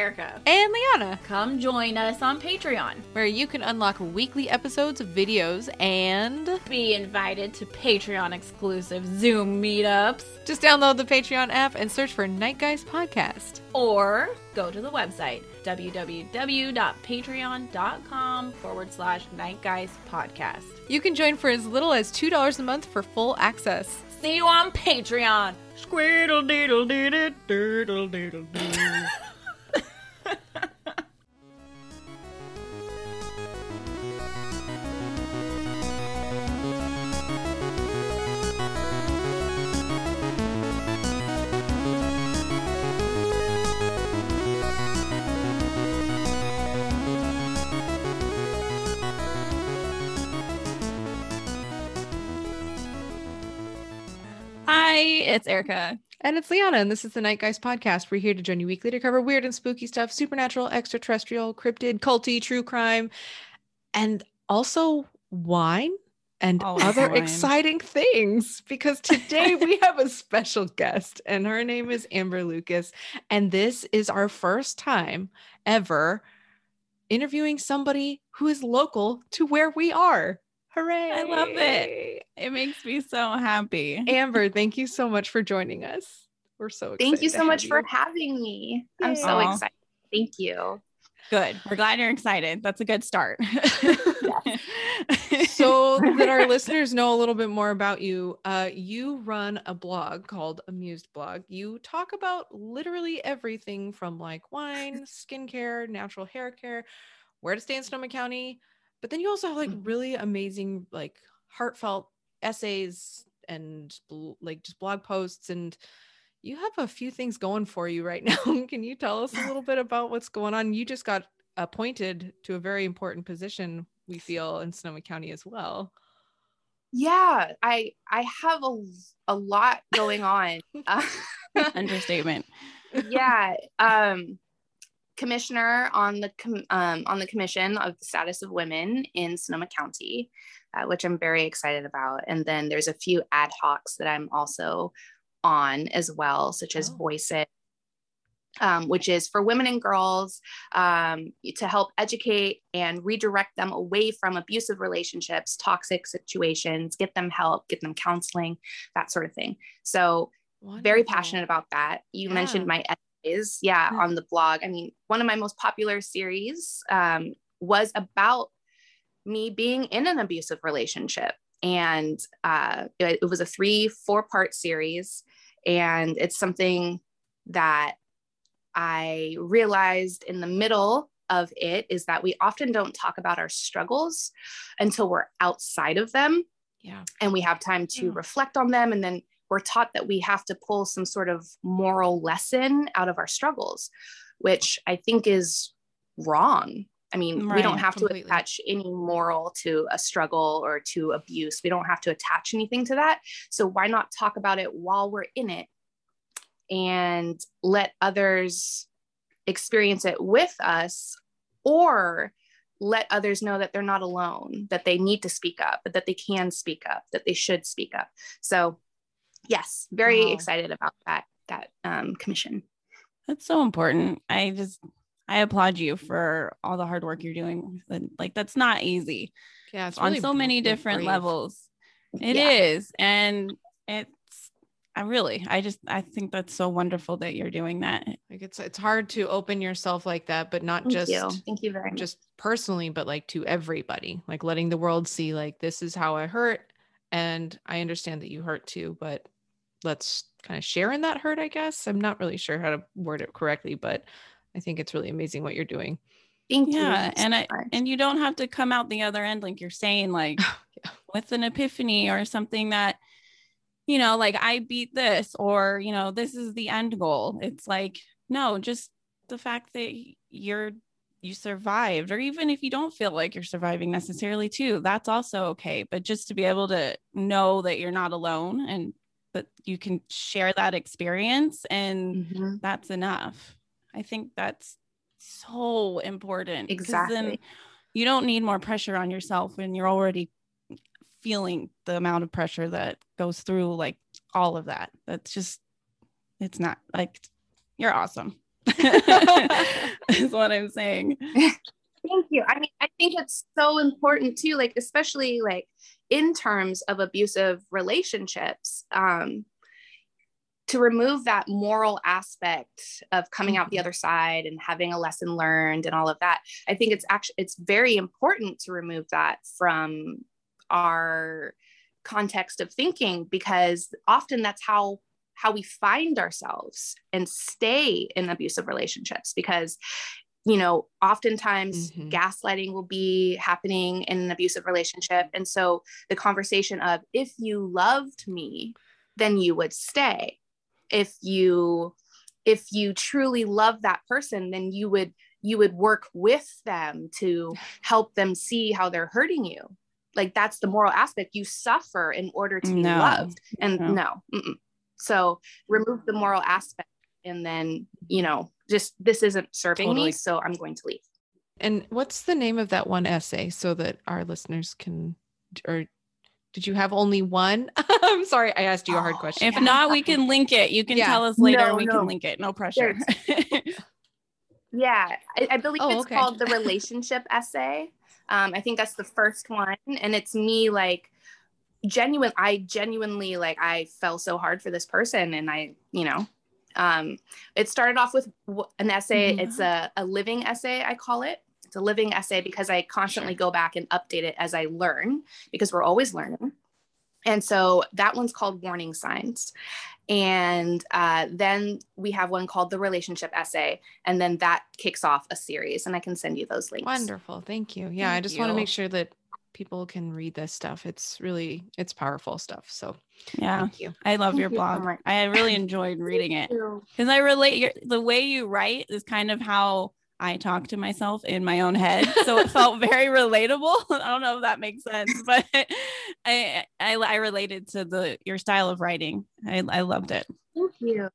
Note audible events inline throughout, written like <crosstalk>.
Erica. And Liana. Come join us on Patreon, where you can unlock weekly episodes of videos and be invited to Patreon exclusive Zoom meetups. Just download the Patreon app and search for Night Guys Podcast. Or go to the website www.patreon.com forward slash Night Guys Podcast. You can join for as little as $2 a month for full access. See you on Patreon. Squiddle diddle diddle diddle diddle diddle. Erica. And it's Liana, and this is the Night Guys podcast. We're here to join you weekly to cover weird and spooky stuff, supernatural, extraterrestrial, cryptid, culty, true crime, and also wine and Always other wine. exciting things. Because <laughs> today we have a special guest, and her name is Amber Lucas. And this is our first time ever interviewing somebody who is local to where we are. Hooray! I love it. It makes me so happy. Amber, thank you so much for joining us. We're so excited. Thank you so much have for having me. I'm so Yay. Aw. excited. Thank you. Good. We're glad you're excited. That's a good start. <laughs> so that our <laughs> listeners know a little bit more about you uh, you run a blog called amused blog you talk about literally everything from like wine skincare natural hair care where to stay in sonoma county but then you also have like really amazing like heartfelt essays and bl- like just blog posts and you have a few things going for you right <laughs> now can you tell us a little bit about what's going on you just got appointed to a very important position we feel in sonoma county as well Yeah, I I have a a lot going on. <laughs> Uh, <laughs> Understatement. yeah, um commissioner on the com- um, on the commission of the status of women in Sonoma County, uh, which I'm very excited about. And then there's a few ad hocs that I'm also on as well, such as Oh. Voice It, um, which is for women and girls um, to help educate and redirect them away from abusive relationships, toxic situations, get them help, get them counseling, that sort of thing. So very passionate about that. You Yeah. mentioned my essays, yeah, Mm. on the blog. I mean, one of my most popular series um, was about me being in an abusive relationship. And uh, it, it was a three, four part series. And it's something that I realized in the middle of it is that we often don't talk about our struggles until we're outside of them yeah and we have time to Yeah. reflect on them and then we're taught that we have to pull some sort of moral lesson out of our struggles which i think is wrong i mean we don't have completely. to attach any moral to a struggle or to abuse we don't have to attach anything to that so why not talk about it while we're in it and let others experience it with us or let others know that they're not alone, that they need to speak up, but that they can speak up, that they should speak up. So, yes, very Wow. excited about that that um, commission. That's so important. I just I applaud you for all the hard work you're doing. Like that's not easy yeah it's on really so many different brave. levels. It is, Yeah. and it's I really I just I think that's so wonderful that you're doing that. like it's it's hard to open yourself like that but not Thank just you. Thank you very much. just personally but like to everybody like letting the world see like this is how i hurt and i understand that you hurt too but let's kind of share in that hurt i guess i'm not really sure how to word it correctly but i think it's really amazing what you're doing Thank yeah you. and i and you don't have to come out the other end like you're saying like <laughs> Yeah. with an epiphany or something that you know like i beat this or you know this is the end goal it's like no just the fact that you're you survived or even if you don't feel like you're surviving necessarily too that's also okay but just to be able to know that you're not alone and that you can share that experience and Mhm. that's enough. I think that's so important Exactly. You don't need more pressure on yourself when you're already feeling the amount of pressure that goes through like all of that. That's just, it's not like you're awesome. <laughs> is what I'm saying. Thank you. I mean, I think it's so important too, like, especially like in terms of abusive relationships, um, to remove that moral aspect of coming out the Mhm. other side and having a lesson learned and all of that. I think it's actually it's very important to remove that from our context of thinking because often that's how how we find ourselves and stay in abusive relationships because you know oftentimes Mhm. gaslighting will be happening in an abusive relationship. And so the conversation of if you loved me then you would stay. If you if you truly love that person then you would you would work with them to <sighs> help them see how they're hurting you. Like that's the moral aspect. You suffer in order to be loved. And No. no. So remove the moral aspect and then you know just this isn't serving Totally. me so i'm going to leave And what's the name of that one essay so that our listeners can or did you have only one? <laughs> I'm sorry, I asked you a hard Oh, question. If not, we can link it. You can Yeah. tell us later. No, we no. can link it. No pressure. <laughs> yeah i, I believe Oh, it's okay. called the relationship essay um, i think that's the first one and it's me like genuine i genuinely like i fell so hard for this person and i you know um, it started off with an essay. Mhm. it's a, a living essay i call it. It's a living essay because i constantly go back and update it as i learn because we're always learning. And so that one's called warning signs. And uh, then we have one called the relationship essay and then that kicks off a series and i can send you those links. Wonderful. Thank you. Yeah, I Thank just want to make sure that people can read this stuff. It's really it's powerful stuff. So yeah, thank you. I love Thank your you blog. much. I really <laughs> enjoyed reading it because I relate. Your, the way you write is kind of how I talk to myself in my own head, so it felt very relatable. <laughs> I don't know if that makes sense, <laughs> but I I, I related to the your style of writing. I, I loved it. thank you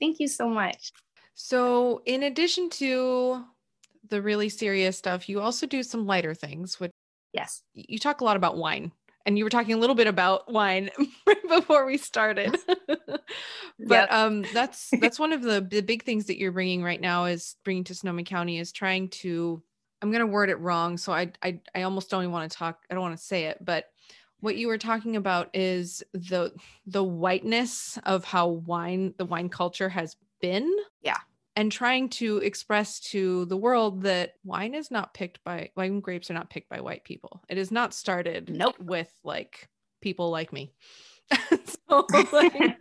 thank you so much So in addition to the really serious stuff, you also do some lighter things, which yes you talk a lot about wine. And you were talking a little bit about wine <laughs> right before we started. <laughs> <laughs> but Yep. um that's that's one of the, the big things that you're bringing right now is bringing to Sonoma County is trying to I'm going to word it wrong so I I I almost don't even want to talk I don't want to say it but what you were talking about is the the whiteness of how wine the wine culture has been Yeah. And trying to express to the world that wine is not picked by wine grapes are not picked by white people it is not started Nope. with like people like me <laughs> so <laughs> like,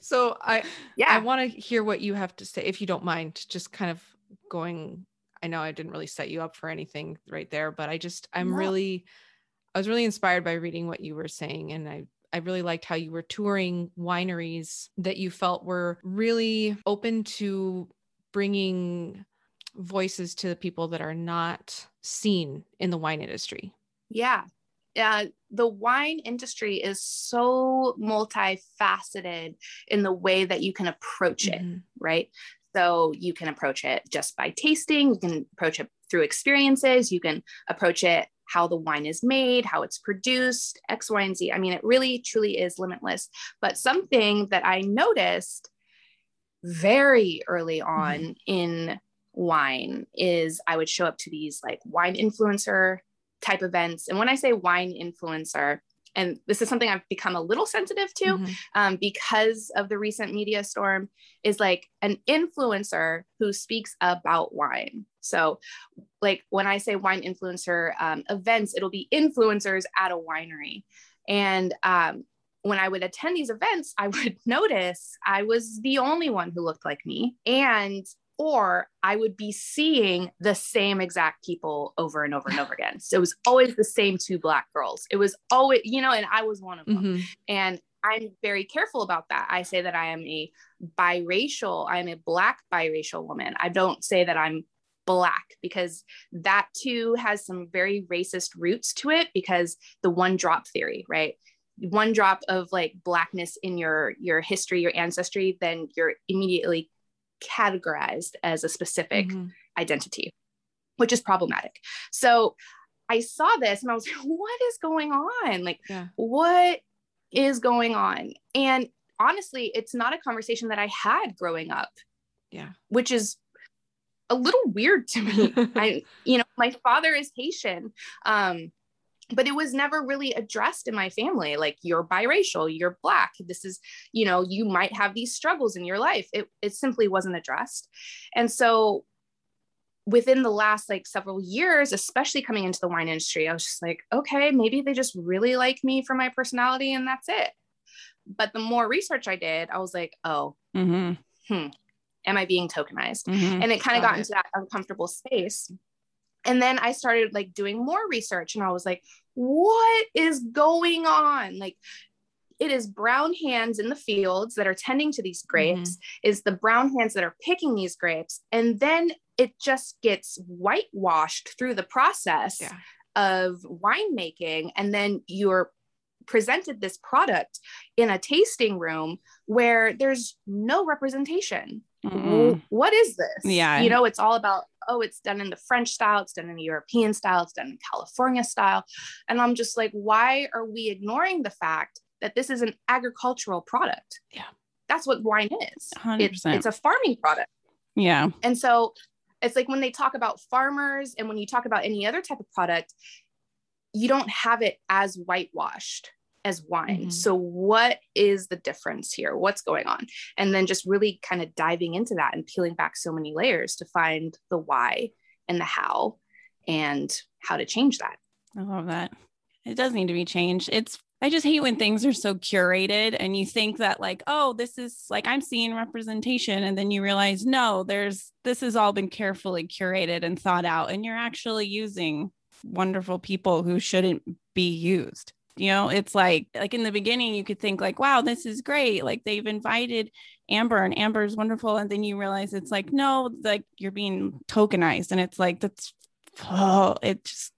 so i I want to hear what you have to say, if you don't mind, just kind of going. I know I didn't really set you up for anything right there, but I just, I'm No. really, I was really inspired by reading what you were saying. And I, I really liked how you were touring wineries that you felt were really open to bringing voices to the people that are not seen in the wine industry. Yeah. Uh, the wine industry is so multifaceted in the way that you can approach it, Mhm. right? So you can approach it just by tasting, you can approach it through experiences, you can approach it how the wine is made, how it's produced, X, Y, and Z. I mean, it really truly is limitless. But something that I noticed very early on in wine is I would show up to these like wine influencer type events. And when I say wine influencer, and this is something I've become a little sensitive to Mhm. um, because of the recent media storm, is like an influencer who speaks about wine. So, like when I say wine influencer um, events, it'll be influencers at a winery. And um, when I would attend these events, I <laughs> would notice I was the only one who looked like me. And or I would be seeing the same exact people over and over and over again. So it was always the same two black girls. It was always, you know, and I was one of them. Mhm. And I'm very careful about that. I say that I am a biracial, I'm a black biracial woman. I don't say that I'm black because that too has some very racist roots to it because the one drop theory, right? One drop of like blackness in your your history, your ancestry, then you're immediately categorized as a specific Mhm. identity, which is problematic. So I saw this and I was <laughs> like, what is going on? Like, Yeah. what is going on? And honestly, it's not a conversation that I had growing up. Yeah. Which is a little weird to me. <laughs> I, you know, my father is Haitian. Um, but it was never really addressed in my family like you're biracial you're black this is you know you might have these struggles in your life. It, it simply wasn't addressed. And so within the last like several years especially coming into the wine industry i was just like okay maybe they just really like me for my personality and that's it. But the more research i did i was like oh Mm-hmm. hmm, am i being tokenized? Mhm. and it kind of Got got into that uncomfortable space and then i started like doing more research and i was like what is going on like it is brown hands in the fields that are tending to these mm-hmm. grapes is the brown hands that are picking these grapes and then it just gets whitewashed through the process Yeah. of winemaking and then you're presented this product in a tasting room where there's no representation Mm-mm. What is this? Yeah. You know, it's all about, oh, it's done in the French style, it's done in the European style, it's done in California style. And I'm just like, why are we ignoring the fact that this is an agricultural product? Yeah. That's what wine is. It's, 100%. it's a farming product. Yeah. And so it's like when they talk about farmers and when you talk about any other type of product, you don't have it as whitewashed as wine. Mhm. So what is the difference here? What's going on? And then just really kind of diving into that and peeling back so many layers to find the why and the how and how to change that. I love that. It does need to be changed. It's I just hate when things are so curated and you think that like, oh, this is like I'm seeing representation and then you realize no, there's this has all been carefully curated and thought out and you're actually using wonderful people who shouldn't be used. You know, it's like like in the beginning you could think like, wow, this is great. Like they've invited Amber and Amber's wonderful and then you realize it's like no, like you're being tokenized and it's like that's oh, it just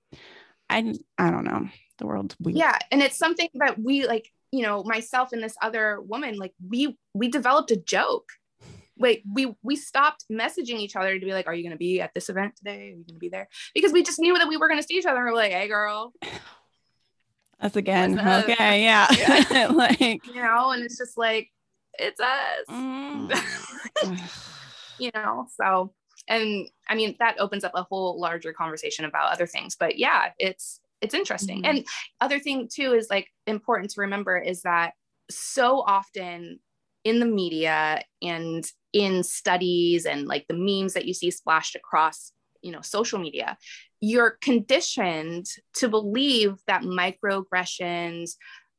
I I don't know. The world's weird. Yeah. And it's something that we like, you know, myself and this other woman, like we we developed a joke. Wait, we we stopped messaging each other to be like, are you gonna be at this event today? Are you gonna be there? Because we just knew that we were gonna see each other and we we're like, hey girl, <laughs> Us again. Up? Okay. Yeah. <laughs> Yeah. <laughs> like you know, and it's just like, it's us. mm. <laughs> you know so and i mean that opens up a whole larger conversation about other things but yeah it's it's interesting Mhm. and other thing too is like important to remember is that so often in the media and in studies and like the memes that you see splashed across you know social media you're conditioned to believe that microaggressions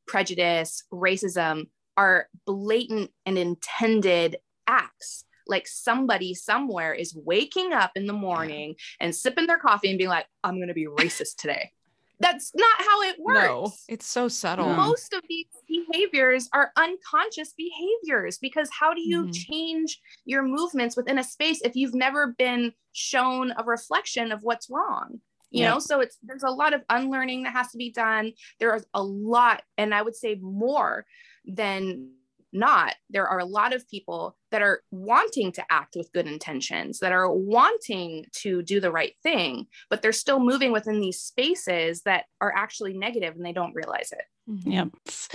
prejudice racism are blatant and intended acts. Like somebody somewhere is waking up in the morning and sipping their coffee and being like i'm going to be racist today that's not how it works No, it's so subtle. Most of these behaviors are unconscious behaviors because how do you Mhm. change your movements within a space if you've never been shown a reflection of what's wrong you Yeah. know so it's there's a lot of unlearning that has to be done there is a lot and i would say more than not there are a lot of people that are wanting to act with good intentions that are wanting to do the right thing but they're still moving within these spaces that are actually negative and they don't realize it Mhm. Yep. It's,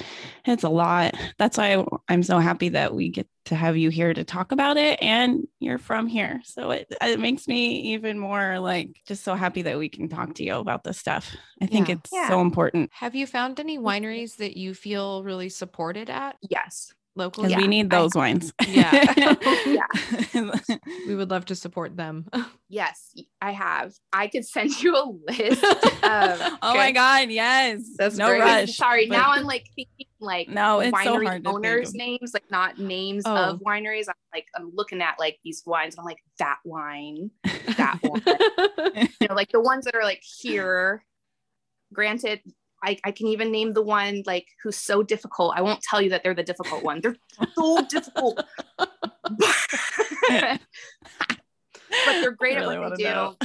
it's a lot. That's why I'm so happy that we get to have you here to talk about it and you're from here. So it, it makes me even more like just so happy that we can talk to you about this stuff. I think Yeah. it's Yeah. so important Have you found any wineries that you feel really supported at yes locally? because we need I- those wines. <laughs> Yeah. <laughs> <laughs> Oh, yeah. We would love to support them. yes i have i could send you a list of oh my God. Yes. That's no great. rush. sorry but- now i'm like thinking like No, it's so winery hard owners names like not names Oh. of wineries i'm like i'm looking at like these wines and i'm like that wine that one you know like the ones that are like here granted I, I can even name the one like who's so difficult. I won't tell you that they're the difficult one. They're so <laughs> difficult. <laughs> but they're great I at what they do. know.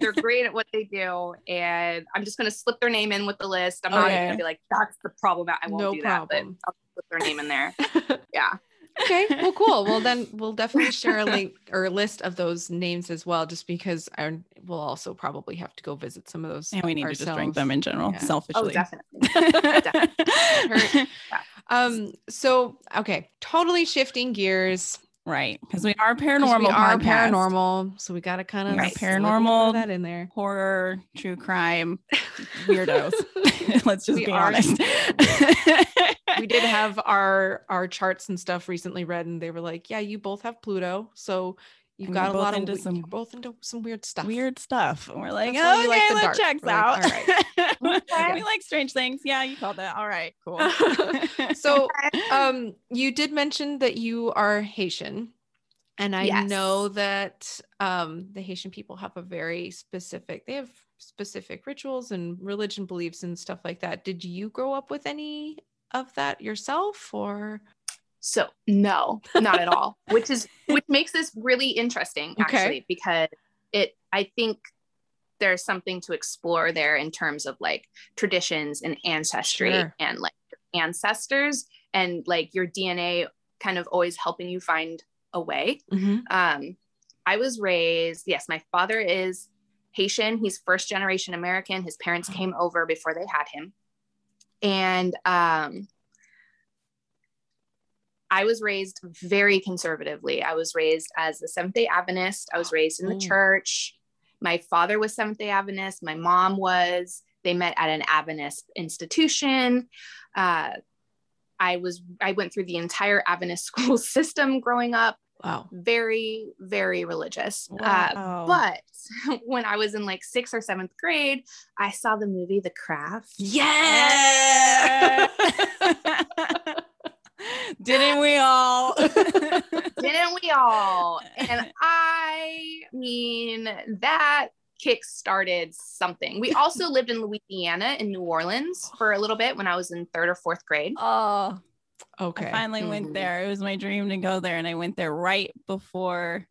they're great at what they do. And I'm just gonna slip their name in with the list. I'm not even gonna be like, that's the problem. I won't No do that, problem. but I'll slip their name in there. <laughs> Yeah. Okay well cool well then we'll definitely share a <laughs> link or a list of those names as well just because I, we'll also probably have to go visit some of those And we need to just drink them in general, Yeah. Oh, selfishly. definitely. <laughs> Hurt. <laughs> um so okay totally shifting gears right because we are paranormal we are podcast. paranormal, so we got to kind of Right. Paranormal. that in there. horror true crime weirdos let's just We be are- honest we did have our our charts and stuff recently read, and they were like, "Yeah, you both have Pluto, so you've And got a lot into we- some both into some weird stuff." weird stuff. And we're like, That's why okay, you like that dark. checks <laughs> We're like, out. Okay. we like strange things. Yeah, you called that. All right, cool. <laughs> so, <laughs> um, you did mention that you are Haitian, and I Yes. know that um the Haitian people have a very specific. They have specific rituals and religion beliefs and stuff like that. Did you grow up with any of that yourself, or So no, not at all. <laughs> Which is which makes this really interesting Okay. actually, because it I think there's something to explore there in terms of like traditions and ancestry Sure. and like ancestors and like your DNA kind of always helping you find a way. Um, I was raised, yes, my father is Haitian. He's first generation American. His parents Oh. came over before they had him. And um, I was raised very conservatively. I was raised as a Seventh day Adventist. I was raised in the Oh. church. My father was Seventh day Adventist. My mom was. They met at an Adventist institution. Uh, I was I went through the entire Adventist <laughs> school system growing up wow, very very religious uh, but <laughs> when i was in like sixth or seventh grade i saw the movie the craft. Yeah. <laughs> <laughs> Didn't we all? didn't we all? And i mean that kick started something. We also lived in louisiana in new orleans for a little bit when i was in third or fourth grade. Oh, okay. I finally Mhm. went there. It was my dream to go there, and I went there right before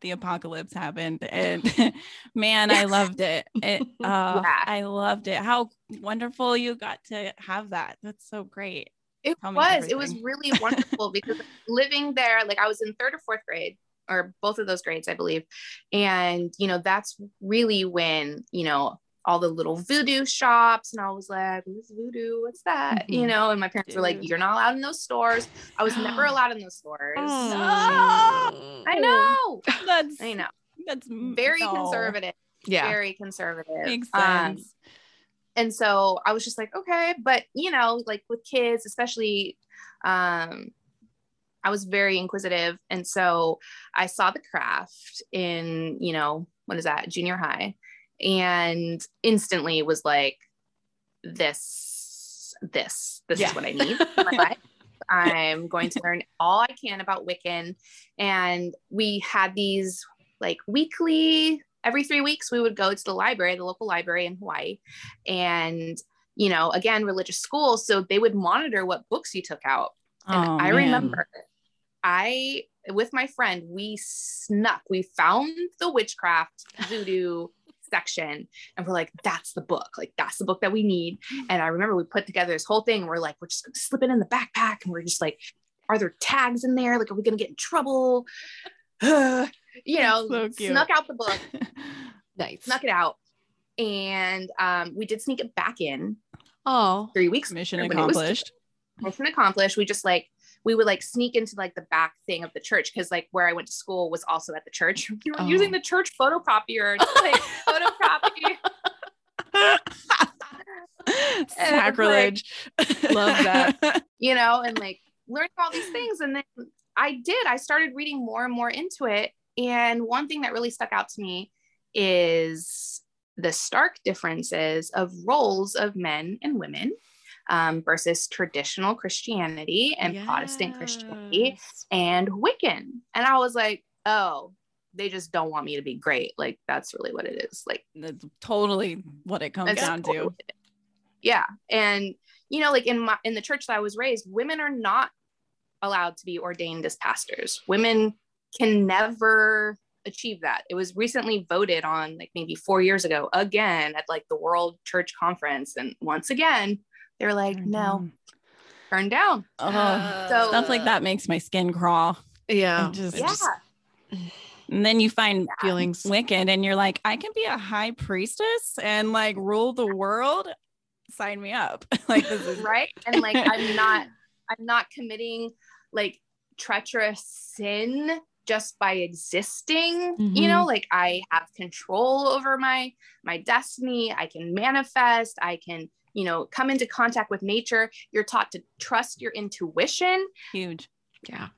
the apocalypse happened. And <laughs> man, I loved it. It, <laughs> uh, Yeah. I loved it. How wonderful you got to have that. That's so great. It Tell was. It was really <laughs> wonderful because living there, like I was in third or fourth grade, or both of those grades, I believe. And, you know, that's really when, you know, all the little voodoo shops, and I was like, what's voodoo? What's that? You Mhm. know, and my parents were like, you're not allowed in those stores. I was never <gasps> allowed in those stores. Mm. I know. <laughs> That's I know. that's Very no. conservative. Yeah. Very conservative. Makes Um, sense. and so i was just like okay but you know like with kids especially um i was very inquisitive and so i saw the craft in you know what is that junior high and instantly was like this this this Yeah. is what i need in my <laughs> life i'm going to learn all i can about wiccan and we had these like weekly every three weeks we would go to the library the local library in hawaii and you know again religious school so they would monitor what books you took out and Oh, i man. remember i with my friend we snuck we found the witchcraft voodoo section and we're like that's the book. Like that's the book that we need. And i remember we put together this whole thing and we're like we're just gonna slip it in the backpack and we're just like are there tags in there? Like are we gonna get in trouble? <sighs> You know so snuck out the book. <laughs> Nice. snuck it out. And um, we did sneak it back in. Oh. three weeks Mission it was accomplished. mission accomplished. We just like we would like sneak into like the back thing of the church because like where i went to school was also at the church <laughs> we were Oh. using the church photocopier <laughs> to <laughs> like photocopy Sacrilege. Love that. you know and like learning all these things and then i did i started reading more and more into it and one thing that really stuck out to me is the stark differences of roles of men and women um, versus traditional christianity and protestant christianity and wiccan. And i was like oh they just don't want me to be great. Like that's really what it is. Like That's totally what it comes down totally to. yeah. And you know like in my in the church that i was raised women are not allowed to be ordained as pastors. Women can never achieve that. It was recently voted on like maybe four years ago again at like the world church conference and once again they're like no turn down Oh, So- stuff like that makes my skin crawl. Yeah. I just- yeah just- And then you find feelings. Wiccan and you're like, I can be a high priestess and like rule the world. Sign me up. <laughs> like this is right and like i'm not i'm not committing like treacherous sin just by existing Mhm. you know like i have control over my my destiny i can manifest i can you know come into contact with nature you're taught to trust your intuition Huge. Yeah.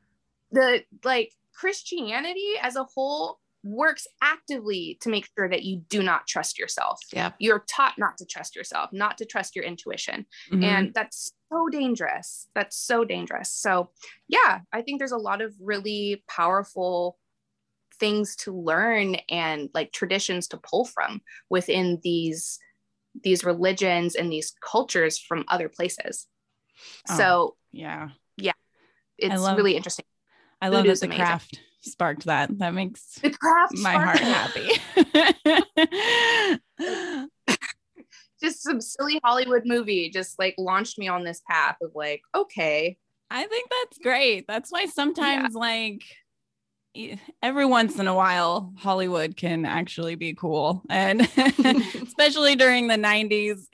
the like christianity as a whole works actively to make sure that you do not trust yourself Yeah. you're taught not to trust yourself not to trust your intuition Mhm. and that's so dangerous that's so dangerous so yeah i think there's a lot of really powerful things to learn and like traditions to pull from within these these religions and these cultures from other places Oh. so yeah. Yeah, it's love- really interesting I love that is the amazing. craft sparked that. That makes the craft my heart happy. <laughs> <laughs> just some silly hollywood movie just like launched me on this path of like okay I think that's great. That's why sometimes, like, e- every once in a while, Hollywood can actually be cool. And <laughs> <laughs> especially during the 90s.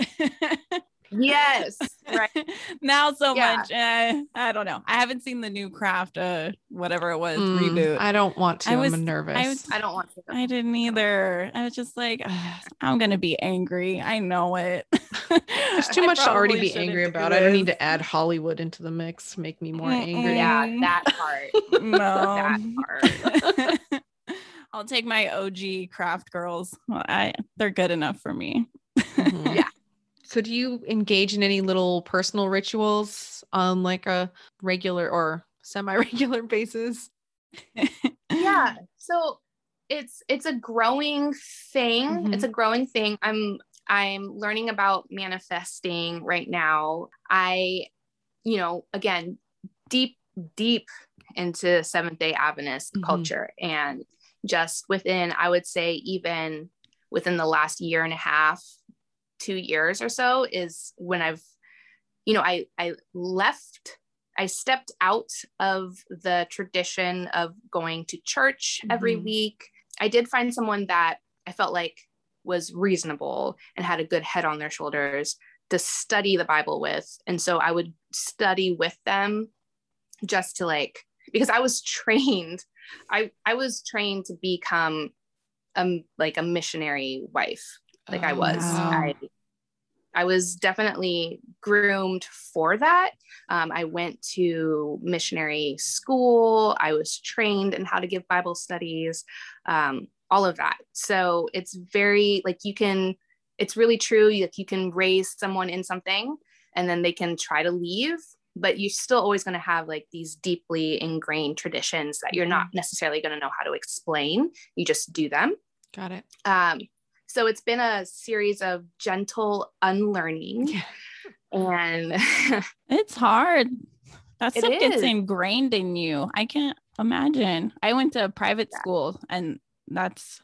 <laughs> yes right <laughs> now, so Yeah. much. Uh, I don't know. I haven't seen the new craft, uh, whatever it was, Mm, reboot. I don't want to. I I was- am nervous. I was- i don't want to I didn't either. I was just like, I'm gonna be angry. I know it. <laughs> There's <laughs> too I much to already be angry about. I don't need to add Hollywood into the mix, make me more Mm-mm. angry. yeah that part No. that part I'll take my OG craft girls. Well, I they're good enough for me. Mhm. Yeah. So do you engage in any little personal rituals on like a regular or semi-regular <laughs> basis? yeah so it's it's a growing thing. It's a growing thing. I'm i'm learning about manifesting right now. I you know again deep deep into seventh day adventist Mhm. culture. And just within i would say even within the last year and a half two years or so is when i've you know i i left I stepped out of the tradition of going to church every Mhm. week. I did find someone that I felt like was reasonable and had a good head on their shoulders to study the Bible with. And so I would study with them just to like, because I was <laughs> trained, I, I was trained to become um like a missionary wife like I Oh, was. wow. I I was definitely groomed for that. Um, I went to missionary school. I was trained in how to give Bible studies, um, all of that. So it's very like you can. It's really true. Like you can raise someone in something, and then they can try to leave, but you're still always going to have like these deeply ingrained traditions that you're not necessarily going to know how to explain. You just do them. Got it. Um, so it's been a series of gentle unlearning. Yeah. And <laughs> It's hard. That stuff gets ingrained in you. I can't imagine. I went to a private Yeah. school and that's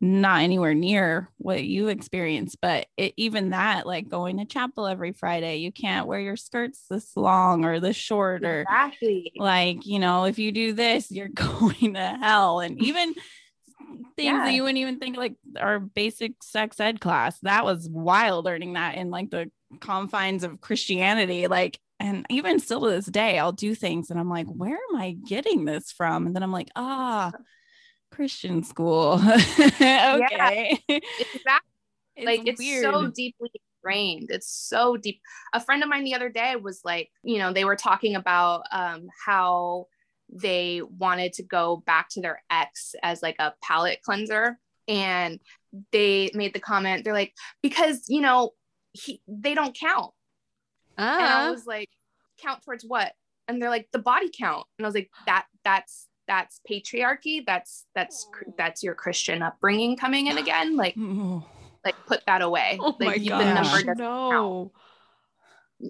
not anywhere near what you experienced, but it, even that, like going to chapel every Friday, you can't wear your skirts this long or this short or exactly. like you know if you do this you're <laughs> going to hell and even things Yeah. that you wouldn't even think like our basic sex ed class that was wild learning that in like the confines of christianity like and even still to this day i'll do things and i'm like where am i getting this from and then i'm like ah christian school <laughs> okay Exactly. <laughs> it's like it's weird. so deeply ingrained. It's so deep. A friend of mine the other day was like, you know, they were talking about um, how they wanted to go back to their ex as like a palate cleanser. And they made the comment, they're like, because, you know, he, they don't count. and I Ah, was like, count towards what? And they're like, the body count. And I was like, that that's that's patriarchy. That's that's that's your Christian upbringing coming in again. Like Ooh. like put that away. oh like my the gosh. number gosh, doesn't no.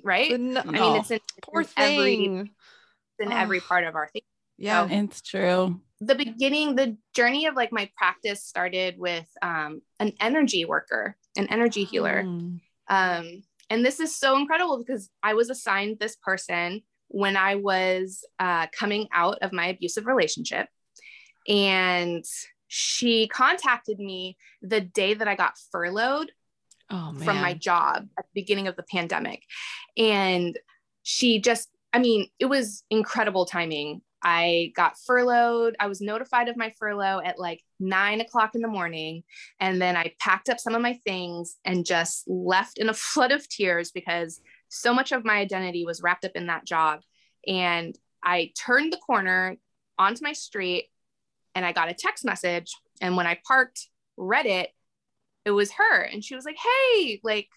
right? The n- I mean, Oh, it's in, poor in every in every part of our thing. Yeah. it's true The beginning, the journey of like my practice started with um, an energy worker, an energy healer. Mm. Um, and this is so incredible because I was assigned this person when I was uh, coming out of my abusive relationship. And she contacted me the day that I got furloughed Oh from my job at the beginning of the pandemic. And she just, I mean, it was incredible timing. I got furloughed. I was notified of my furlough at like nine o'clock in the morning. And then I packed up some of my things and just left in a <laughs> flood of tears because so much of my identity was wrapped up in that job. And I turned the corner onto my street and I got a text message. And when I parked, read it, it was her. And she was like, Hey, like,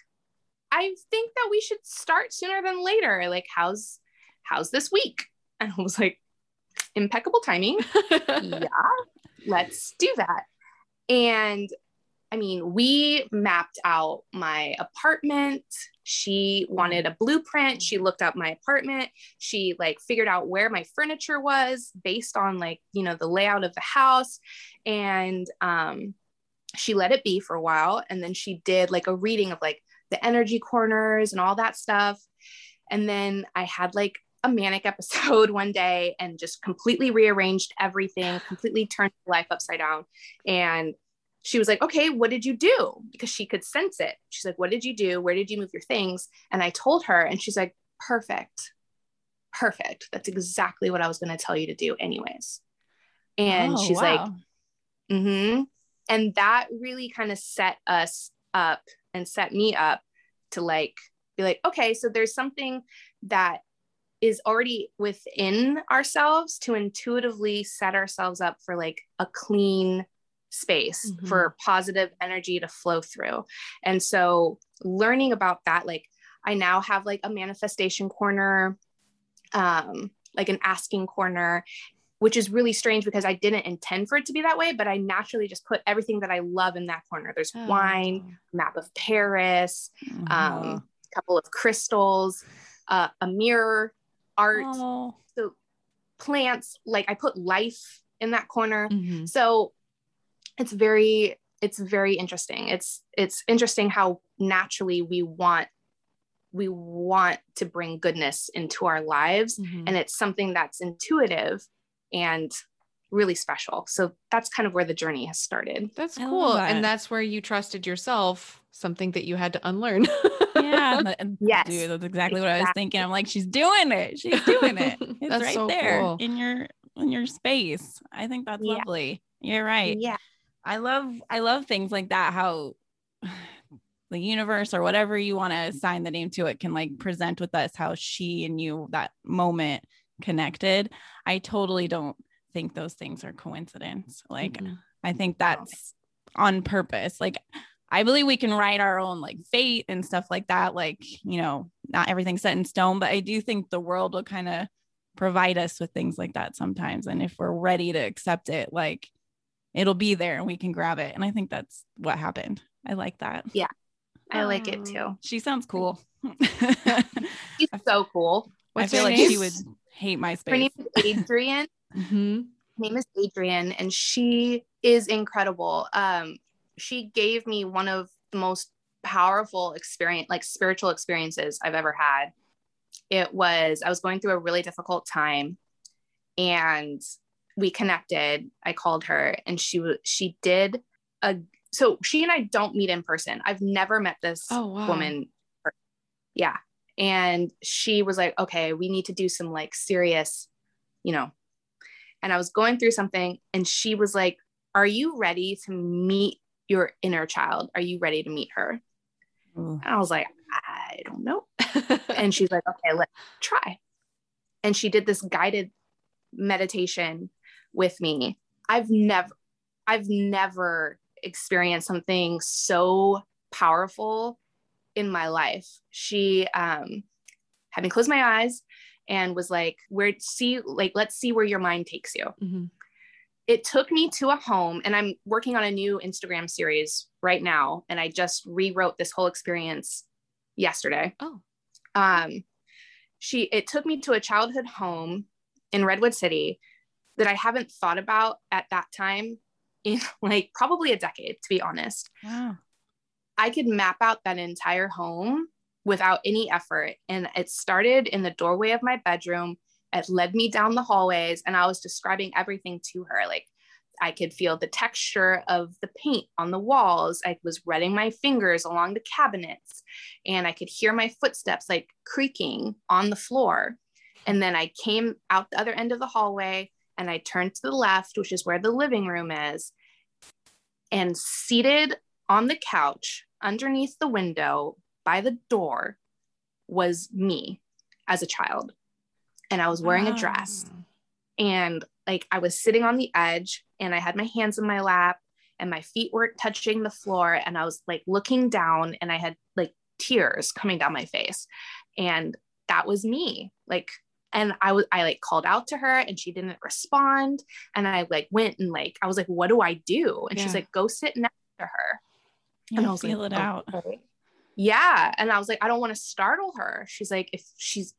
I think that we should start sooner than later. Like, how's how's this week? And I was like, impeccable timing. <laughs> yeah, let's do that. And I mean, we mapped out my apartment. She wanted a blueprint. She looked up my apartment. She like figured out where my furniture was based on like, you know, the layout of the house. And um, she let it be for a while. And then she did like a reading of like the energy corners and all that stuff. And then I had like a manic <laughs> episode one day and just completely rearranged everything, <sighs> completely turned life upside down. And she was like, okay, what did you do? Because she could sense it. She's like, what did you do? Where did you move your things? And I told her, and she's like, perfect. Perfect. That's exactly what I was going to tell you to do, anyways. And oh, she's wow. like, mm hmm. And that really kind of set us up and set me up to like be like, okay, so there's something that is already within ourselves to intuitively set ourselves up for like a clean space mm-hmm. for positive energy to flow through. And so learning about that, like I now have like a manifestation corner, um, like an asking corner, which is really strange because I didn't intend for it to be that way, but I naturally just put everything that I love in that corner. There's oh. wine, map of Paris, mm-hmm. um, a couple of crystals, uh, a mirror, art, oh. so plants. Like I put life in that corner. Mm-hmm. So it's very it's very interesting it's it's interesting how naturally we want we want to bring goodness into our lives mm-hmm. and it's something that's intuitive and really special. So that's kind of where the journey has started. That's cool. That. and that's where you trusted yourself something that you had to unlearn. <laughs> Yeah yes. dude that's exactly, exactly, what i was thinking. I'm like she's doing it. She's <laughs> doing it. It's right so there cool. in your in your space. I think that's yeah. lovely. You're right. Yeah. I love I love things like that how <sighs> the universe or whatever you want to assign the name to it can like present with us how she and you that moment connected. I totally don't think those things are coincidence. Like mm-hmm. I think that's on purpose. Like I believe we can write our own like fate and stuff like that. Like, you know, not everything's set in stone, but I do think the world will kind of provide us with things like that sometimes. And if we're ready to accept it, like it'll be there and we can grab it. And I think that's what happened. I like that. Yeah. I like it too. She sounds cool. <laughs> She's so cool. What's I feel like name? she would hate my space. Her name is Adrian. Mm-hmm. Name is Adrian, and she is incredible. Um, she gave me one of the most powerful experience, like spiritual experiences I've ever had. It was I was going through a really difficult time, and we connected. I called her and she she did a so she and I don't meet in person. I've never met this oh, wow. woman. Yeah. And she was like, okay, we need to do some like serious, you know. And I was going through something and she was like, Are you ready to meet your inner child? Are you ready to meet her? And I was like, I don't know. <laughs> and she's like, Okay, let's try. And she did this guided meditation with me. I've never, I've never experienced something so powerful in my life. She um, had me close my eyes and was like, "Where see, like, let's see where your mind takes you." Mm-hmm. It took me to a home, and I'm working on a new Instagram series right now, and I just rewrote this whole experience yesterday. Oh, um, she it took me to a childhood home in Redwood City that I haven't thought about at that time in <laughs> like probably a decade, to be honest. Wow. I could map out that entire home without any effort. And it started in the doorway of my bedroom. It led me down the hallways, and I was describing everything to her. Like I could feel the texture of the paint on the walls. I was running my fingers along the cabinets, and I could hear my footsteps like creaking on the floor. And then I came out the other end of the hallway and I turned to the left, which is where the living room is. And seated on the couch underneath the window by the door was me as a child. And I was wearing a dress. Ah. And like I was sitting on the edge and I had my hands in my lap and my feet weren't touching the floor. And I was like looking down and I had like tears coming down my face. And that was me. Like and I was I like called out to her and she didn't respond and I like went and like I was like what do I do and Yeah. she's like go sit next to her You and I was feel like it out. "Okay." Yeah and I was like I don't want to startle her she's like if she's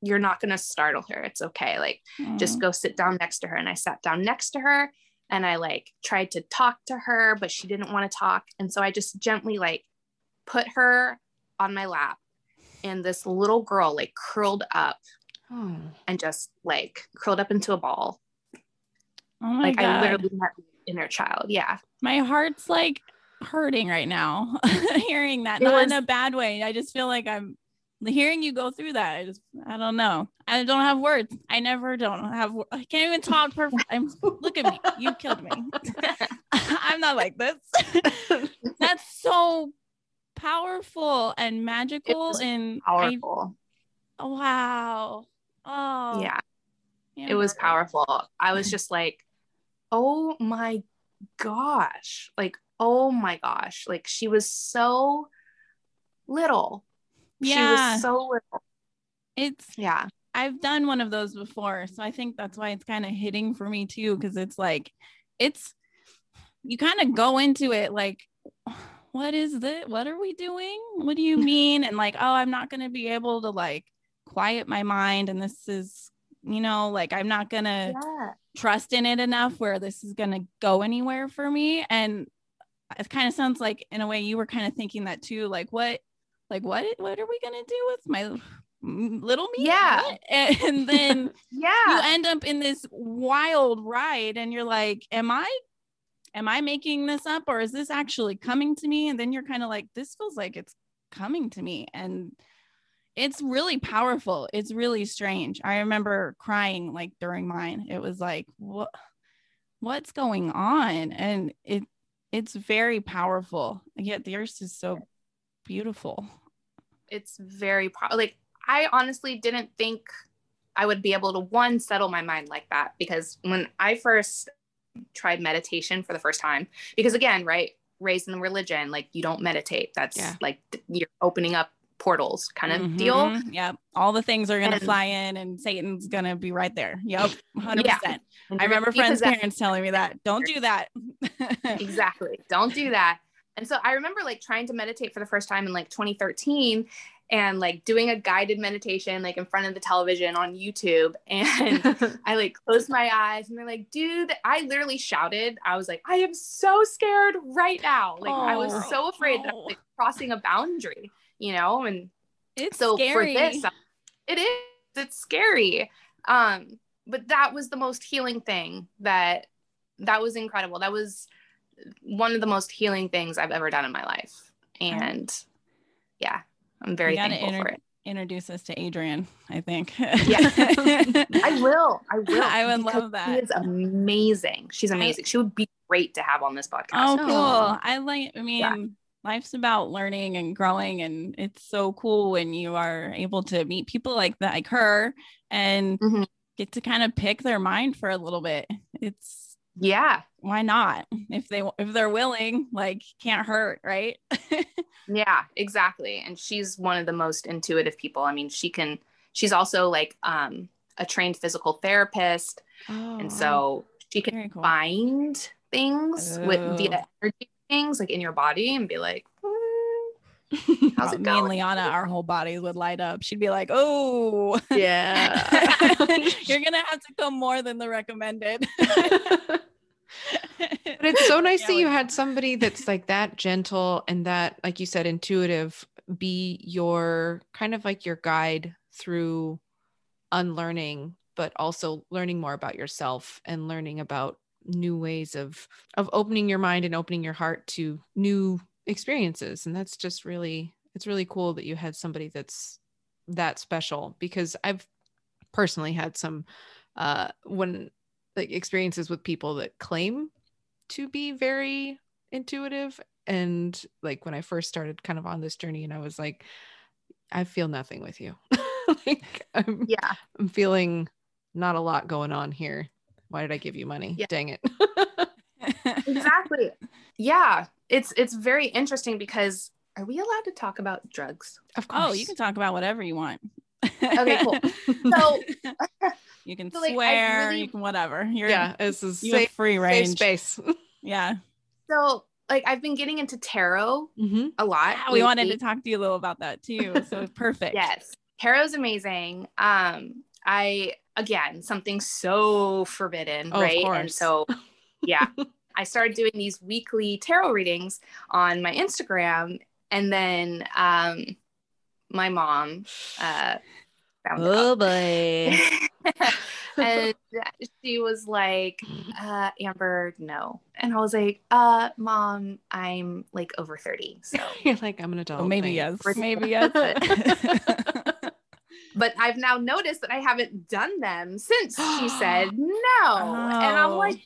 you're not going to startle her it's okay like just Mm. go sit down next to her and I sat down next to her and I like tried to talk to her but she didn't want to talk and so I just gently like put her on my lap and this little girl like curled up Oh. and just like curled up into a ball. Oh my like god. I literally met inner child. Yeah. my heart's like hurting right now <laughs> hearing that It not in a bad way. I just feel like i'm hearing you go through that. I just i don't know. I don't have words. I never don't have i can't even talk perfect i'm look at me. You killed me. <laughs> I'm not like this. <laughs> That's so powerful and magical was and I, Powerful. wow. Oh. Yeah. yeah, It was powerful. I was just like, oh my gosh. Like, oh my gosh. Like she was so little. She yeah was so little. it's Yeah. I've done one of those before. So I think that's why it's kind of hitting for me too. Cause it's like, it's, you kind of go into it like, what is this? What are we doing? What do you <laughs> mean? And like, oh, I'm not going to be able to like quiet my mind. And this is, you know, like, I'm not going to Yeah. trust in it enough where this is going to go anywhere for me. And it kind of sounds like, in a way, you were kind of thinking that too. Like, what, like, what, what are we going to do with my little me? Yeah. What? And <laughs> then, yeah you end up in this wild ride and you're like am i am i making this up or is this actually coming to me and then you're kind of like this feels like it's coming to me and it's really powerful it's really strange i remember crying like during mine it was like what what's going on and it it's very powerful. And yet yours is so beautiful. It's very like I honestly didn't think I would be able to one settle my mind like that because when I first tried meditation for the first time because again right raised in religion like you don't meditate. That's Yeah. like you're opening up portals kind of Mhm. deal Yep. All the things are gonna fly in and Satan's gonna be right there. Yep. 100 <laughs> Yeah. percent And I remember friends' parents telling me that. Don't do that. <laughs> exactly don't do that and so i remember like trying to meditate for the first time in like 2013 and like doing a guided meditation like in front of the television on youtube <laughs> and i like closed my eyes and they're like dude i literally shouted i was like i am so scared right now like i was Oh, so afraid that i was oh. like crossing a boundary you know and It's so scary. for this it is it's scary um but that was the most healing thing that that was incredible that was one of the most healing things i've ever done in my life and yeah i'm very thankful inter- for it Introduce us to Adrian, I think. Yeah. <laughs> i will i will I would love that. she is amazing she's amazing she would be great to have on this podcast Oh, cool. I like, I mean, Yeah. Life's about learning and growing. And it's so cool when you are able to meet people like that, like her, and Mhm. get to kind of pick their mind for a little bit. It's yeah why not? If they if they're willing, like can't hurt, right? <laughs> Yeah, exactly. And she's one of the most intuitive people. I mean, she can she's also like um a trained physical therapist Oh, and so she can cool. find things with via energy things like in your body and be like "Hmm, <laughs> How's it going? Me and? Liana, our whole bodies would light up. She'd be like, "Oh, yeah. <laughs> you're gonna have to come more than the recommended." <laughs> But it's so nice Yeah, that you had somebody that's like that gentle and that, like you said, intuitive be your kind of like your guide through unlearning, but also learning more about yourself and learning about new ways of of opening your mind and opening your heart to new experiences. And that's just really it's really cool that you had somebody that's that special because I've personally had some uh when like experiences with people that claim to be very intuitive and like when I first started kind of on this journey and I was like I feel nothing with you. <laughs> like I'm Yeah. I'm feeling not a lot going on here. Why did I give you money? Yeah. Dang it. <laughs> Exactly. yeah. It's it's very interesting because are we allowed to talk about drugs? of course. oh, you can talk about whatever you want. Okay, cool. So <laughs> you can So, <laughs> like, swear, really- you can whatever. You're Yeah, this is you have safe, free safe range. space. Yeah. so like I've been getting into tarot mm-hmm. a lot. Yeah, we wanted to talk to you a little about that too. So perfect. Yes. Tarot's amazing. Um, I again something so forbidden, Oh, of right? And so <laughs> yeah. I started doing these weekly tarot readings on my Instagram, and then um my mom uh found out. boy. <laughs> and she was like, uh, Amber, no. And I was like, uh, mom, I'm like over 30. So <laughs> You're like, I'm an adult. Oh, maybe thanks. yes. Maybe yes. But I've now noticed that I haven't done them since she said <gasps> no. And I'm Oh. like,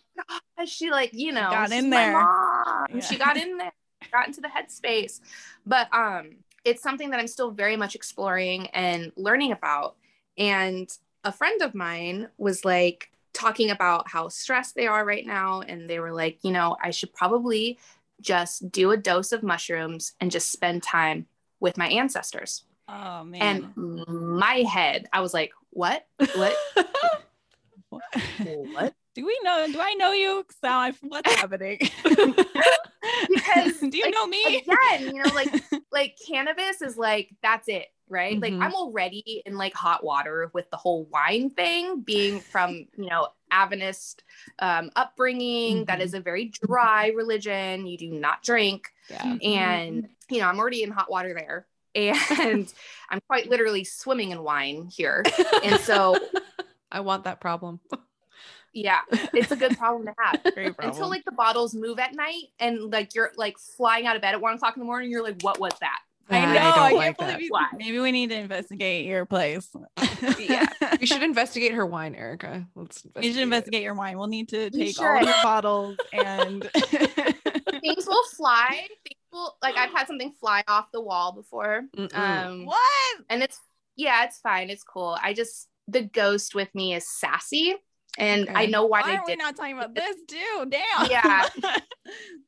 "God," she like, you know, got in there. Yeah. She got in there, got into the headspace. But um, it's something that I'm still very much exploring and learning about. And a friend of mine was like talking about how stressed they are right now. And they were like, you know, I should probably just do a dose of mushrooms and just spend time with my ancestors. Oh man. And my head, I was like, what? What? <laughs> what? do we know? Do I know you? now I what's <laughs> happening? Because, <laughs> do you like, know me? Again, you know, like like cannabis is like that's it, right? Mhm. Like I'm already in like hot water with the whole wine thing, being from you know Adventist um, upbringing. That Mhm. is a very dry religion. You do not drink, yeah. and you know I'm already in hot water there, and <laughs> I'm quite literally swimming in wine here, and so <laughs> I want that problem. yeah, it's a good problem to have. <laughs> Great problem. until like the bottles move at night and like you're like flying out of bed at one o'clock in the morning you're like what was that I know. I I, don't can't like believe that. you. Maybe we need to investigate your place. Yeah. We should investigate her wine, Erica. Let's You should investigate your wine. We'll need to take all of your bottles and things will fly things will like i've had something fly off the wall before Mm-mm. um what? and it's yeah it's fine it's cool i just the ghost with me is sassy and i know why, Why they are we did not talking about <laughs> this too? Damn. Yeah. <laughs>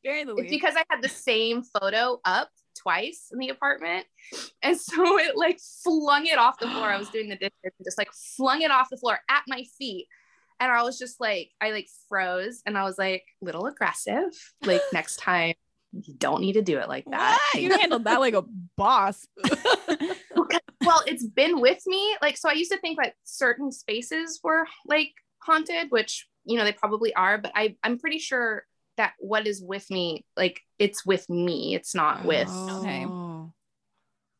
Very the it's because i had the same photo up twice in the apartment <laughs> and so it like flung it off the floor i was doing the dishes and just like flung it off the floor at my feet and i was just like i like froze and i was like little aggressive like next time you don't need to do it like that What? You handled that like a boss. <laughs> well it's been with me like so i used to think that certain spaces were like haunted which you know they probably are but i i'm pretty sure that what is with me like it's with me it's not with Okay. Oh.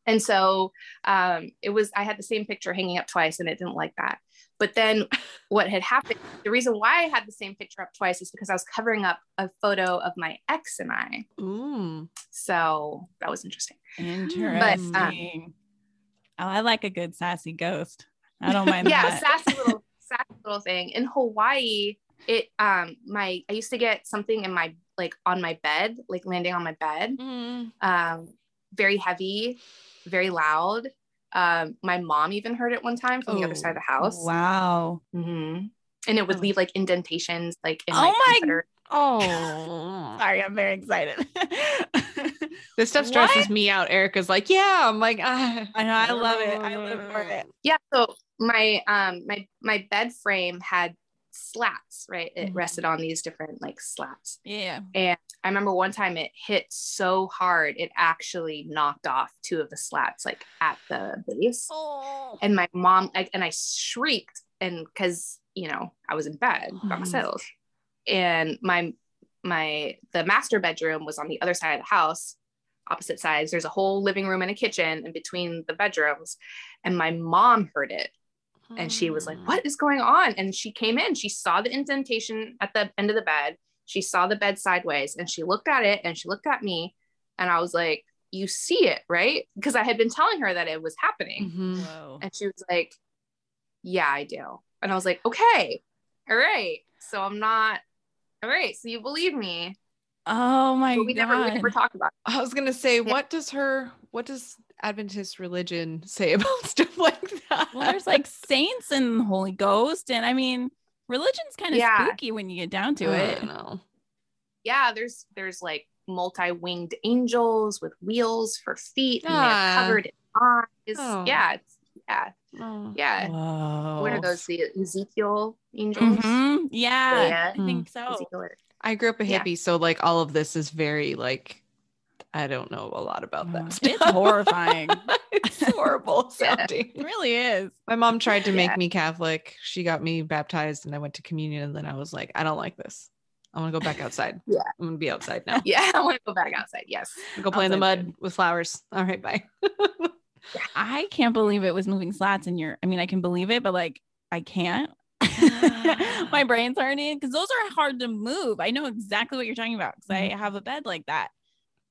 and so um it was i had the same picture hanging up twice and it didn't like that but then what had happened the reason why i had the same picture up twice is because i was covering up a photo of my ex and i Mm. so that was interesting Interesting. oh, I like a good sassy ghost. I don't mind that. <laughs> yeah that. sassy little sassy little thing in hawaii it um my i used to get something in my like on my bed like landing on my bed Mm. um very heavy very loud um my mom even heard it one time from the other Oh, side of the house Wow. hmm and it would Oh. leave like indentations like in Oh my, my- comforter. Oh. <laughs> Sorry, I'm very excited. <laughs> This stuff stresses What? me out. Erica's like, yeah. I'm like, ah. I know. I love it. I live for it. yeah so my um my my bed frame had slats right it Mhm. rested on these different like slats Yeah. And I remember one time it hit so hard, it actually knocked off two of the slats like at the base. Oh. And my mom, like, and I shrieked, and because you know I was in bed by Mhm. myself, and my my the master bedroom was on the other side of the house, opposite sides. There's a whole living room and a kitchen in between the bedrooms, and my mom heard it and she was like Mm. what is going on and she came in she saw the indentation at the end of the bed she saw the bed sideways and she looked at it and she looked at me and i was like you see it right because i had been telling her that it was happening Mhm. And she was like yeah, I do. And I was like, okay, all right. So I'm not, all right. So you believe me. Oh my But we god. never, we never talk about it. I was gonna say, what does her what does Adventist religion say <laughs> about stuff like that? well, there's like saints and Holy Ghost, and I mean, religion's kind of Yeah. spooky when you get down to I it. don't know. Yeah, there's there's like multi-winged angels with wheels for feet and Ah. they're covered in eyes. Oh. Yeah, it's yeah, Oh. yeah. Whoa. What are those? The Ezekiel angels? Mhm. Yeah, Yeah. I think so. Ezekiel I grew up a Yeah. hippie, so like all of this is very like I don't know a lot about that. it's horrifying. <laughs> it's horrible <laughs> Yeah. sounding. It really is. My mom tried to make Yeah. me Catholic. She got me baptized and I went to communion and then I was like, I don't like this. I want to go back outside. <laughs> Yeah. I'm gonna be outside now. Yeah, I want to go back outside. Yes. Go play in the mud with flowers. All right, bye. I can't believe it was moving slats in your. I mean, I can believe it, but like, I can't. Ah. My brain's in because those are hard to move. I know exactly what you're talking about because I mm-hmm. have a bed like that.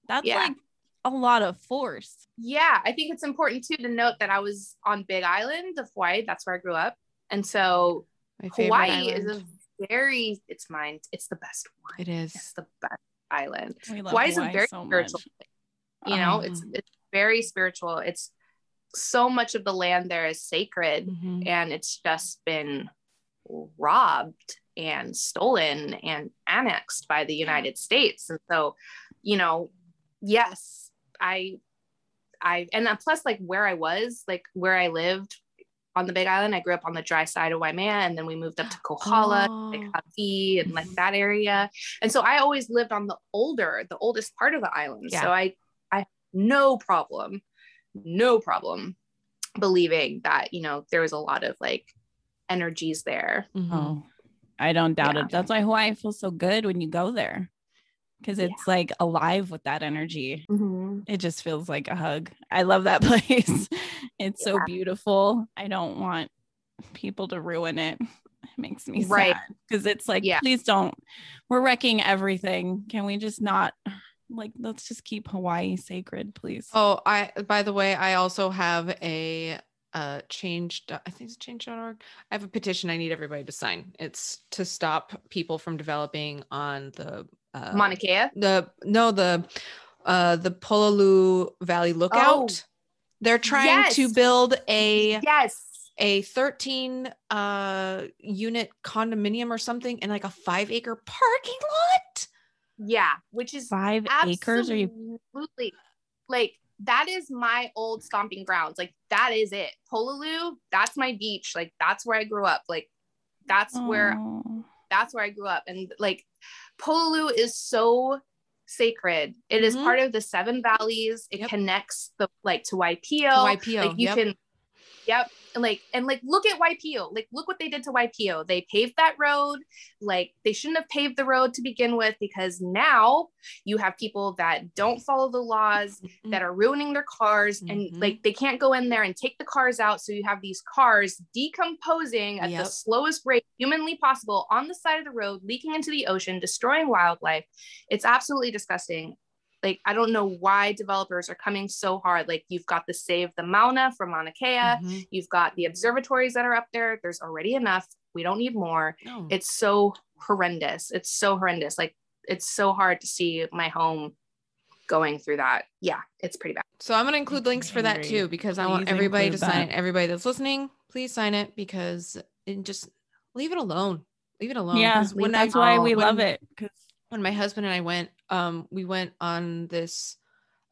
That's Yeah. like a lot of force. Yeah, I think it's important too to note that I was on Big Island of Hawaii. That's where I grew up. And so Hawaii is a very, it's mine. It's the best one. It is. It's the best island. We love Hawaii is a very so spiritual place. You know, it's Um, it's very spiritual. It's so much of the land there is sacred Mhm. and it's just been robbed and stolen and annexed by the United States. And so, you know, yes, I I and then plus like where I was, like where I lived on the Big Island, I grew up on the dry side of Waimea and then we moved up to Kohala, <gasps> like Oh. Hawaii and like that area. And so I always lived on the older, the oldest part of the island. Yeah. So I I no problem, no problem believing that, you know, there was a lot of like energies there. Mhm. Oh, I don't doubt Yeah. it. That's why Hawaii feels so good when you go there because it's like alive with that energy. It just feels like a hug. I love that <laughs> place. It's so beautiful. I don't want people to ruin it. It makes me Right. sad because it's like, Yeah. please don't. We're wrecking everything. Can we just not? Like, let's just keep Hawaii sacred, please. Oh, I by the way, I also have a uh change I think it's change.org. I have a petition I need everybody to sign. It's to stop people from developing on the uh Mauna Kea. the no the uh the Pololu Valley Lookout. Oh. They're trying to build a Yes. a 13 uh unit condominium or something in like a 5 acre parking lot. Yeah. Which is Five acres? Are you? absolutely like that is my old stomping grounds. Like that is it. Pololu, that's my beach. Like that's where I grew up. Like that's where Oh. that's where I grew up. And like Pololu is so sacred. It is Mhm. part of the seven valleys. It Yep. connects the like to Waipio. YPO. like you yep. can yep like and like look at Waipio like look what they did to Waipio they paved that road. Like they shouldn't have paved the road to begin with because now you have people that don't follow the laws Mm-hmm. that are ruining their cars and like they can't go in there and take the cars out. So you have these cars decomposing at Yep. the slowest rate humanly possible on the side of the road leaking into the ocean destroying wildlife. It's absolutely disgusting like I don't know why developers are coming so hard. Like you've got the Save the Mauna from Mauna Kea, Mhm. you've got the observatories that are up there. There's already enough. We don't need more. No. It's so horrendous. It's so horrendous. Like it's so hard to see my home going through that. Yeah, it's pretty bad. So I'm gonna include links for that too because I want everybody to include sign that. it. Everybody that's listening, please sign it because it just leave it alone. Leave it alone. Yeah, when that's I, why we when- love it. 'cause- When my husband and I went, um, we went on this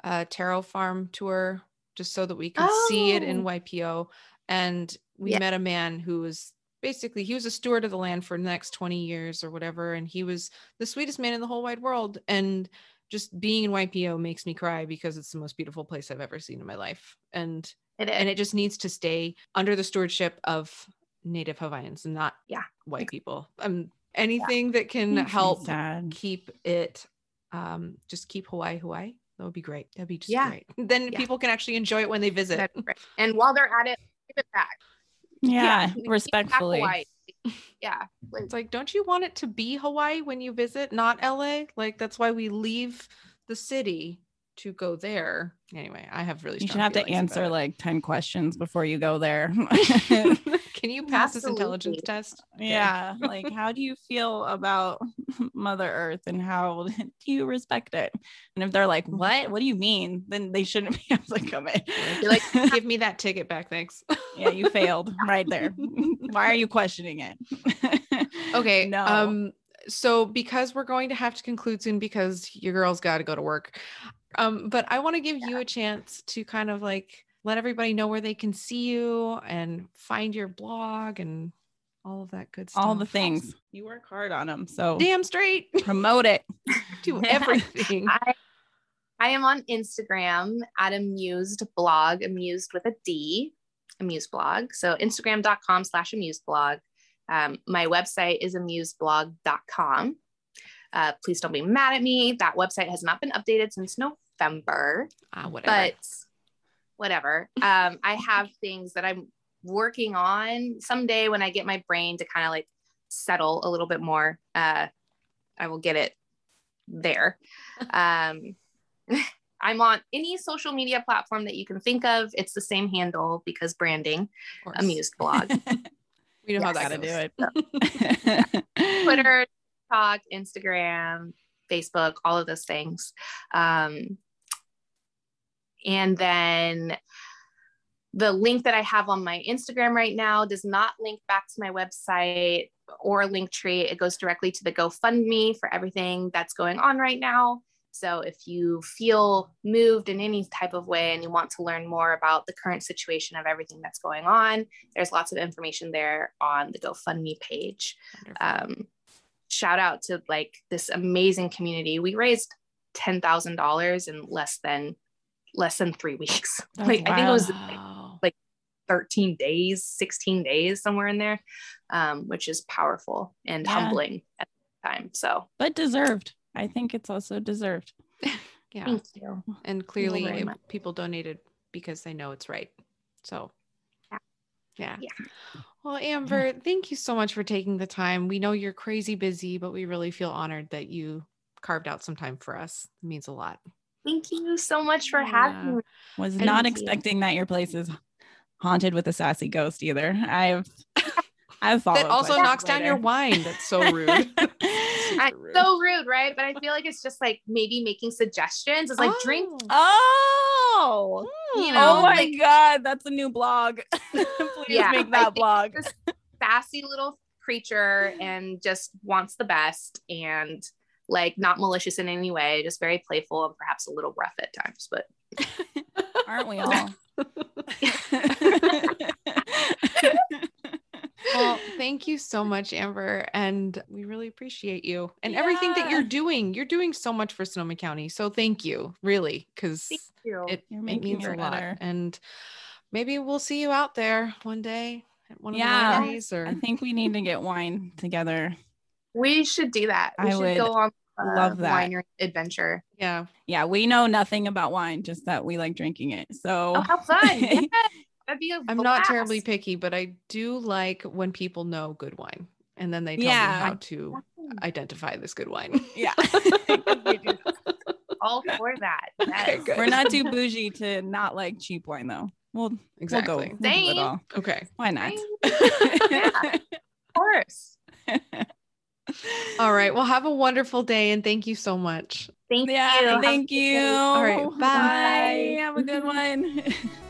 uh taro farm tour just so that we could see it in Oh. Waipio. And we Yeah. met a man who was basically he was a steward of the land for the next 20 years or whatever. And he was the sweetest man in the whole wide world. And just being in Waipio makes me cry because it's the most beautiful place I've ever seen in my life. And It and it just needs to stay under the stewardship of native Hawaiians and not Yeah. white people. Um anything that can help sad. keep it um just keep Hawaii Hawaii. That would be great. That'd be just Yeah. great. <laughs> Then Yeah. people can actually enjoy it when they visit. And while they're at it, give it back. Yeah, give it back respectfully. Yeah. Like, <laughs> It's like, don't you want it to be Hawaii when you visit, not LA? Like that's why we leave the city to go there. Anyway, I have really You should have to answer like 10 questions before you go there. <laughs> <laughs> Can you pass this intelligence test? Okay. yeah. <laughs> Like, how do you feel about Mother Earth and how do you respect it? And if they're like, what? What do you mean? Then they shouldn't be able to come in. You're like, Give me that ticket back, thanks. yeah, you failed right there. Why are you questioning it? Okay. No. Um so because we're going to have to conclude soon because your girls got to go to work. Um but I want to give you a chance to kind of like let everybody know where they can see you and find your blog and all of that good stuff. All the things. You work hard on them. So Damn straight. <laughs> promote it. Do <laughs> everything. I, I am on Instagram at amused blog, amused with a D, amused blog. So Instagram.com slash amused blog. Um, my website is amusedblog.com. Uh, please don't be mad at me. That website has not been updated since November, ah, whatever. but whatever. Um, I have things that I'm working on someday when I get my brain to kind of like settle a little bit more. Uh, I will get it there. <laughs> Um, I'm on any social media platform that you can think of. It's the same handle because branding, amused blog, <laughs> We know how that Gotta do it. <laughs> Twitter, TikTok, Instagram, Facebook, all of those things. Um, and then the link that I have on my Instagram right now does not link back to my website or Linktree. It goes directly to the GoFundMe for everything that's going on right now. So if you feel moved in any type of way and you want to learn more about the current situation of everything that's going on, there's lots of information there on the GoFundMe page um, shout out to like this amazing community. We raised ten thousand dollars in less than less than three weeks. That's <laughs> like I think it was like thirteen days, sixteen days, somewhere in there, um, which is powerful and Yeah. humbling at the time. So but deserved. I think it's also deserved. <laughs> yeah. thank you. And clearly very it- people donated because they know it's right. So Yeah. yeah. Yeah. Well, Amber, thank you so much for taking the time. We know you're crazy busy, but we really feel honored that you carved out some time for us. It means a lot. Thank you so much for Yeah. having me. Was And- not you. expecting that your place is haunted with a sassy ghost either. I've <laughs> I've followed that also places knocks down your wine. That's so rude. <laughs> I, Super rude. so rude, right? But I feel like it's just like maybe making suggestions. It's like drink, Oh. Oh, hmm. you oh know, oh my like god, that's a new blog. <laughs> Please Yeah, make that blog. this sassy little creature and just wants the best and like not malicious in any way, just very playful and perhaps a little rough at times. But <laughs> Aren't we all? <laughs> Well, <laughs> thank you so much, Amber. And we really appreciate you and everything that you're doing. You're doing so much for Sonoma County. So thank you, really, because you. it, it means it a lot. better. And maybe we'll see you out there one day at one of Yeah. the wineries or I think we need to get wine together. We should do that. We I should would go on a love uh, that. winery adventure. yeah. Yeah, we know nothing about wine, just that we like drinking it. So Oh, how fun. <laughs> Yeah, that'd be a I'm not terribly picky, but I do like when people know good wine and then they tell Yeah. me how to identify this good wine. yeah. <laughs> <laughs> all for that. Okay, We're not too bougie to not like cheap wine though. We'll Exactly. we'll go. We'll Same. all. Okay. Why not? Yeah, of course. All right. Well, have a wonderful day and thank you so much. Thank yeah, you. Thank good you. day. All right, bye. Have a good one. <laughs>